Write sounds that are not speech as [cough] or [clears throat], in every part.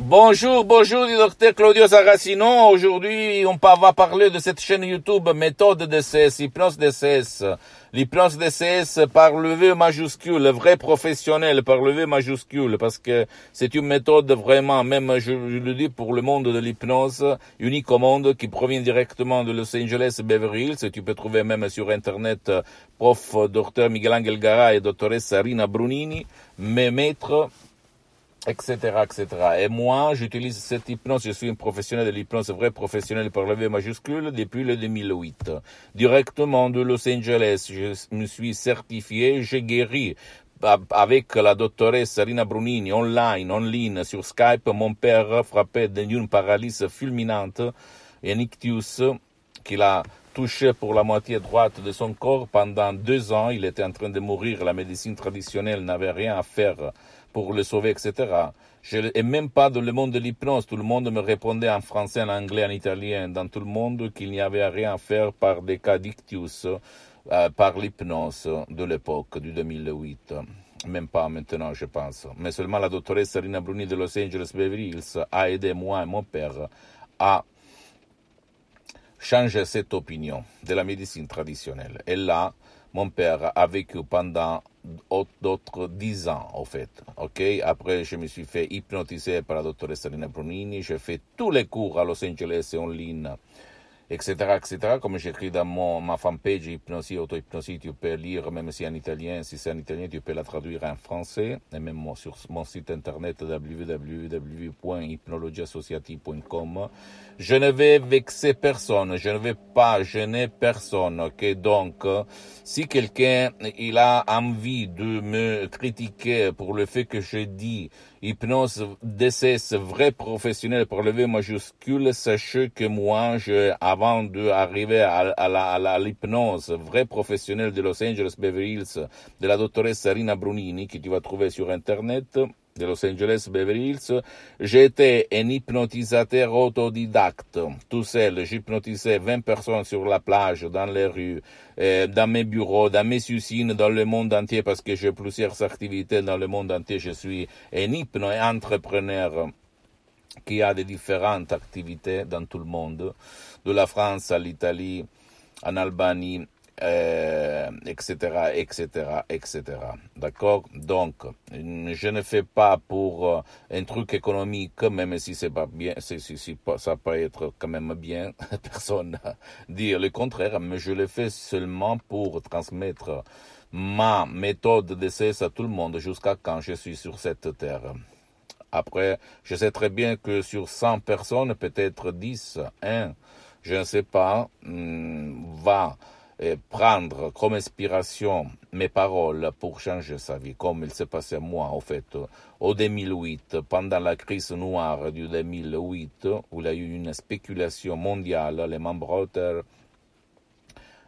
Bonjour, bonjour du docteur Claudio Saracino. Aujourd'hui, on va parler de cette chaîne YouTube méthode DCS, hypnose DCS. L'hypnose DCS par le V majuscule, le vrai professionnel par le V majuscule, parce que c'est une méthode vraiment, même je, le dis pour le monde de l'hypnose, unique au monde, qui provient directement de Los Angeles Beverly Hills. Tu peux trouver même sur Internet prof docteur Miguel Angel Gara et doctoresse Rina Brunini, mes maîtres etc., etc. Et moi, j'utilise cette hypnose, je suis un professionnel de l'hypnose, vrai professionnel par le V majuscule, depuis le 2008. Directement de Los Angeles, je me suis certifié, j'ai guéri avec la doctoresse Rina Brunini, online, en sur Skype, mon père frappé d'une paralysie fulminante un ictus qu'il a touché pour la moitié droite de son corps pendant deux ans. Il était en train de mourir. La médecine traditionnelle n'avait rien à faire pour le sauver, etc. Et même pas dans le monde de l'hypnose, tout le monde me répondait en français, en anglais, en italien, dans tout le monde qu'il n'y avait rien à faire par des cas d'ictus, euh, par l'hypnose de l'époque, du 2008. Même pas maintenant, je pense. Mais seulement la doctoresse Rina Bruni de Los Angeles Beverly Hills a aidé moi et mon père à changer cette opinion de la médecine traditionnelle. Et là, mon père a vécu pendant d'autres dix ans, en fait. OK? Après, je me suis fait hypnotiser par la doctoresse Rina Brunini. J'ai fait tous les cours à Los Angeles et en ligne etc., etc. Comme j'écris dans mon, ma fanpage Hypnosie, auto-hypnosie, tu peux lire, même si en italien, si c'est en italien, tu peux la traduire en français, et même sur mon site internet www.hypnologieassociative.com. Je ne vais vexer personne, je ne vais pas gêner personne, ok? Donc, si quelqu'un, il a envie de me critiquer pour le fait que je dis hypnose DCS vrai professionnel pour lever majuscule, sachez que moi, je, avant d'arriver à, à l'hypnose vrai professionnel de Los Angeles Beverly Hills, de la doctoresse Rina Brunini, que tu vas trouver sur Internet, de Los Angeles Beverly Hills, j'étais un hypnotisateur autodidacte, tout seul. J'hypnotisais 20 personnes sur la plage, dans les rues, euh, dans mes bureaux, dans mes usines, dans le monde entier, parce que j'ai plusieurs activités dans le monde entier. Je suis un hypno-entrepreneur qui a des différentes activités dans tout le monde, de la France à l'Italie, en Albanie, etc., etc., etc. D'accord? Donc, je ne fais pas pour euh, un truc économique, même si c'est pas bien, si, si, ça peut être quand même bien, [laughs] personne dire le contraire, mais je le fais seulement pour transmettre ma méthode d'essai à tout le monde jusqu'à quand je suis sur cette terre. Après, je sais très bien que sur 100 personnes, peut-être 10, 1, je ne sais pas, hmm, va prendre comme inspiration mes paroles pour changer sa vie, comme il s'est passé à moi, en fait, au 2008, pendant la crise noire du 2008, où il y a eu une spéculation mondiale, les membres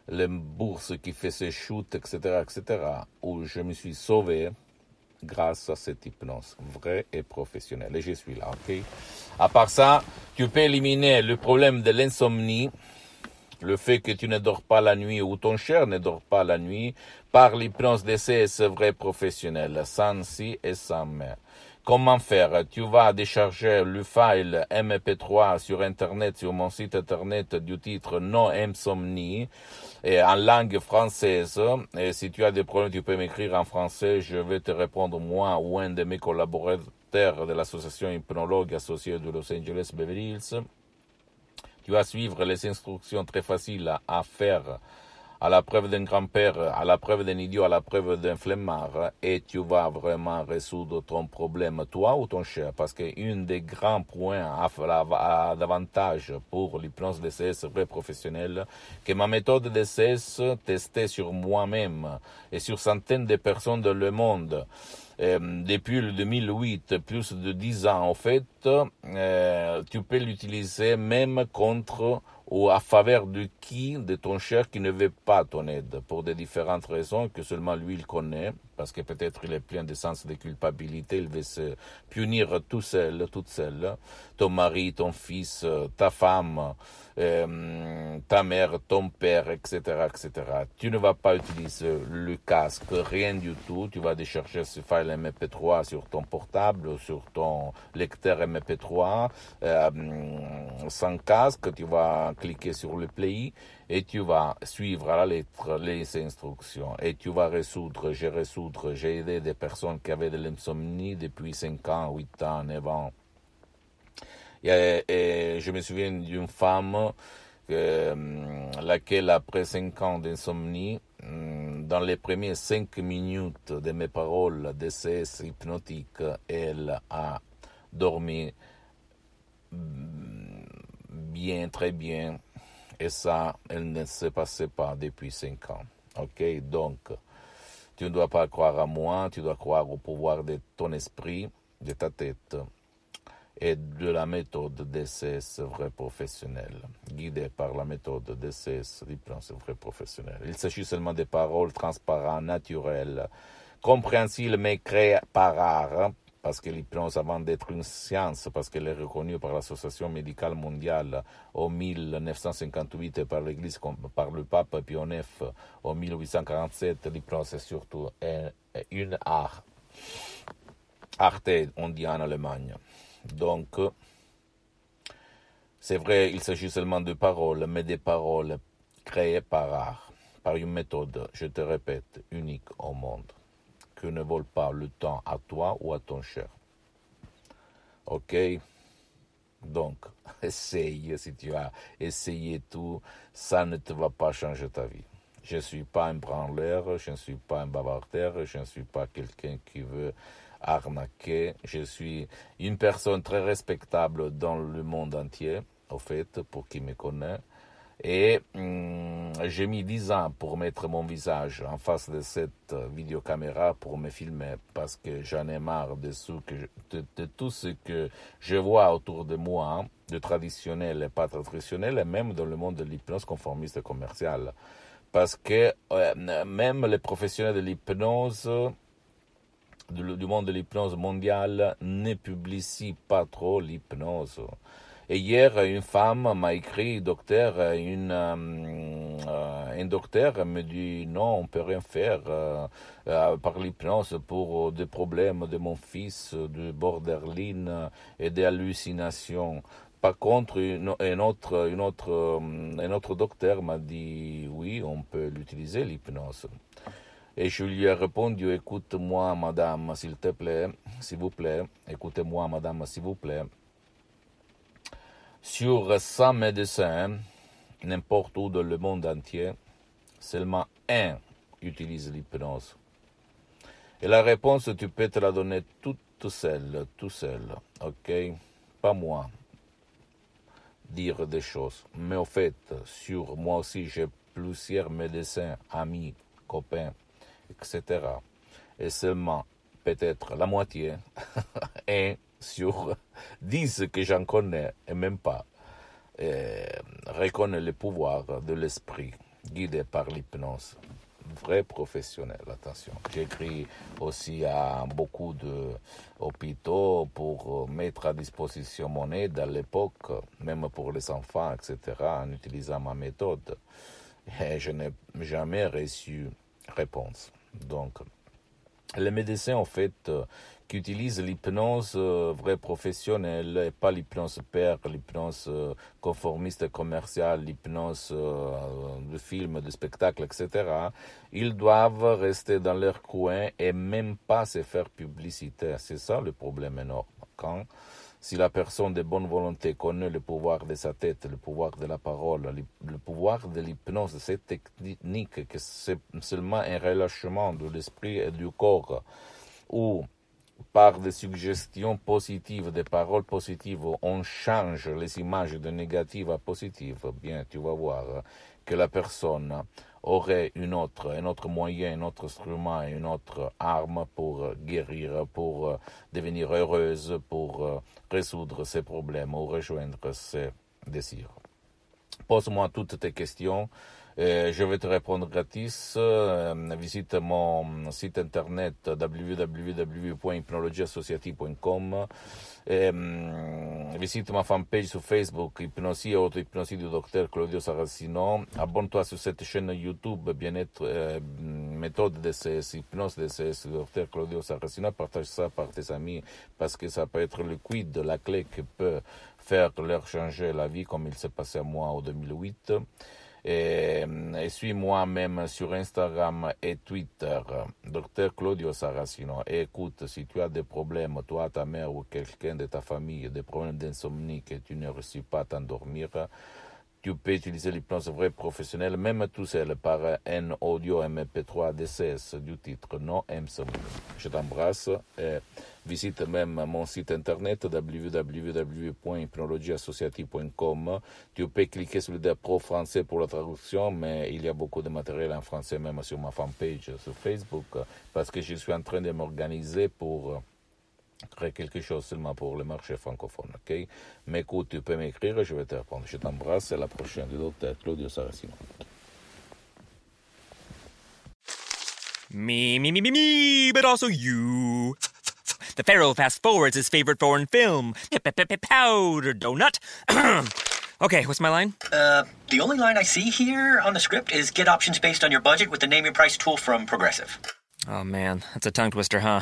les bourses qui faisaient chute, etc., etc., où je me suis sauvé grâce à cette hypnose vraie et professionnelle. Et je suis là, ok? À part ça, tu peux éliminer le problème de l'insomnie, le fait que tu ne dors pas la nuit ou ton cher ne dort pas la nuit par l'hypnose d'essai vrai professionnel, sans si et sans mais. Comment faire? Tu vas décharger le file MP3 sur Internet, sur mon site Internet du titre Non Insomnie, et en langue française. Et si tu as des problèmes, tu peux m'écrire en français. Je vais te répondre moi ou un de mes collaborateurs de l'association hypnologue associée de Los Angeles Beverly Hills. Tu vas suivre les instructions très faciles à faire à la preuve d'un grand-père, à la preuve d'un idiot, à la preuve d'un flemmard, et tu vas vraiment résoudre ton problème, toi ou ton cher, parce qu'un des grands points à, d'avantage pour l'hypnose CS vrai professionnel, que ma méthode CS testée sur moi-même et sur centaines de personnes dans le monde, depuis le 2008, plus de 10 ans en fait, euh, tu peux l'utiliser même contre ou à faveur de qui? De ton cher qui ne veut pas ton aide, pour des différentes raisons que seulement lui il connaît, parce que peut-être il est plein de sens de culpabilité, il veut se punir tout seul, toute seule, ton mari, ton fils, ta femme, euh, ta mère, ton père, etc., etc. Tu ne vas pas utiliser le casque, rien du tout, tu vas décharger ce file MP3 sur ton portable, sur ton lecteur MP3, euh, sans casque, tu vas cliquer sur le play et tu vas suivre à la lettre les instructions et tu vas résoudre, j'ai résoudre, j'ai aidé des personnes qui avaient de l'insomnie depuis 5 ans, 8 ans, 9 ans. Et, je me souviens d'une femme euh, laquelle, après 5 ans d'insomnie, dans les premières 5 minutes de mes paroles d'essai hypnotique, elle a dormi bien, très bien. Et ça, elle ne se passait pas depuis cinq ans. Ok, donc, tu ne dois pas croire à moi, tu dois croire au pouvoir de ton esprit, de ta tête et de la méthode DCS vrai professionnel, guidée par la méthode DCS l'hypnose vrai professionnel. Il s'agit seulement de paroles transparentes, naturelles, compréhensibles mais créées par art, parce que l'hypnose, avant d'être une science, parce qu'elle est reconnue par l'Association médicale mondiale en 1958 et par l'Église, par le pape Pie en 1847, l'hypnose est surtout une art. Arte, on dit en Allemagne. Donc, c'est vrai, il s'agit seulement de paroles, mais des paroles créées par art, par une méthode, je te répète, unique au monde ne vole pas le temps à toi ou à ton cher. Ok? Donc, [laughs] essaye, si tu as essayé tout, ça ne te va pas changer ta vie. Je ne suis pas un branleur, je ne suis pas un bavardeur, je ne suis pas quelqu'un qui veut arnaquer. Je suis une personne très respectable dans le monde entier, au fait, pour qui me connaît. Et hum, j'ai mis 10 ans pour mettre mon visage en face de cette vidéocaméra pour me filmer parce que j'en ai marre de, tout ce que je vois autour de moi, de traditionnel et pas traditionnel, et même dans le monde de l'hypnose conformiste commerciale. Parce que euh, même les professionnels de l'hypnose, du, du monde de l'hypnose mondiale, ne publicient pas trop l'hypnose. Et hier, une femme m'a écrit, docteur, une, euh, un docteur me dit non, on peut rien faire euh, euh, par l'hypnose pour des problèmes de mon fils, de borderline et des hallucinations. Par contre, un, autre, une autre, un autre docteur m'a dit oui, on peut l'utiliser, l'hypnose. Et je lui ai répondu, écoute-moi, madame, s'il te plaît, s'il vous plaît, écoutez-moi, madame, s'il vous plaît. Sur 100 médecins, n'importe où dans le monde entier, seulement un utilise l'hypnose. Et la réponse, tu peux te la donner toute seule, tout seul, ok? Pas moi. Dire des choses. Mais au fait, sur moi aussi, j'ai plusieurs médecins, amis, copains, etc. Et seulement peut-être la moitié, [laughs] un sur [laughs] 10 que j'en connais, et même pas, euh, reconnaît le pouvoir de l'esprit guidé par l'hypnose. Vrai professionnel, attention. J'écris aussi à beaucoup d'hôpitaux pour mettre à disposition mon aide à l'époque, même pour les enfants, etc., en utilisant ma méthode. Et je n'ai jamais reçu réponse. Donc, les médecins, en fait, qui utilisent l'hypnose euh, vraie professionnelle et pas l'hypnose père, l'hypnose euh, conformiste commerciale, l'hypnose euh, de film, de spectacle, etc. Ils doivent rester dans leur coin et même pas se faire publicité. C'est ça le problème énorme. Quand si la personne de bonne volonté connaît le pouvoir de sa tête, le pouvoir de la parole, le pouvoir de l'hypnose, cette technique que c'est seulement un relâchement de l'esprit et du corps, ou par des suggestions positives, des paroles positives, on change les images de négatives à positives, bien, tu vas voir que la personne aurait une autre, un autre moyen, un autre instrument, une autre arme pour euh, guérir, pour euh, devenir heureuse, pour euh, résoudre ses problèmes ou rejoindre ses désirs. Pose-moi toutes tes questions. Et je vais te répondre gratis. Euh, visite mon site internet www.hypnologieassociative.com. Euh, visite ma fanpage sur Facebook, Hypnosie et auto-hypnosie du docteur Claudio Saracino. Abonne-toi sur cette chaîne YouTube, bien-être, euh, méthode DCS, hypnose DCS du docteur Claudio Saracino. Partage ça par tes amis parce que ça peut être le quid, la clé qui peut faire leur changer la vie comme il s'est passé à moi en 2008. Et, et suis-moi même sur Instagram et Twitter, Dr Claudio Saracino. Écoute, si tu as des problèmes, toi, ta mère ou quelqu'un de ta famille, des problèmes d'insomnie que tu ne réussis pas à t'endormir, tu peux utiliser l'hypnose vraie professionnelle, même tout seul, par un audio MP3 DCS du titre Non Insomnie. Je t'embrasse et visite même mon site internet www.hypnologieassociative.com. Tu peux cliquer sur le pro français pour la traduction, mais il y a beaucoup de matériel en français même sur ma fanpage sur Facebook, parce que je suis en train de m'organiser pour créer quelque chose seulement pour le marché francophone, ok Mais écoute, tu peux m'écrire, je vais te répondre. Je t'embrasse, à la prochaine du docteur Claudio Saracino. Me, me, me, me, me, but also you. The Pharaoh fast forwards his favorite foreign film, Powder Donut. [clears throat] okay, what's my line? Uh, the only line I see here on the script is get options based on your budget with the name your price tool from Progressive. Oh man, that's a tongue twister, huh?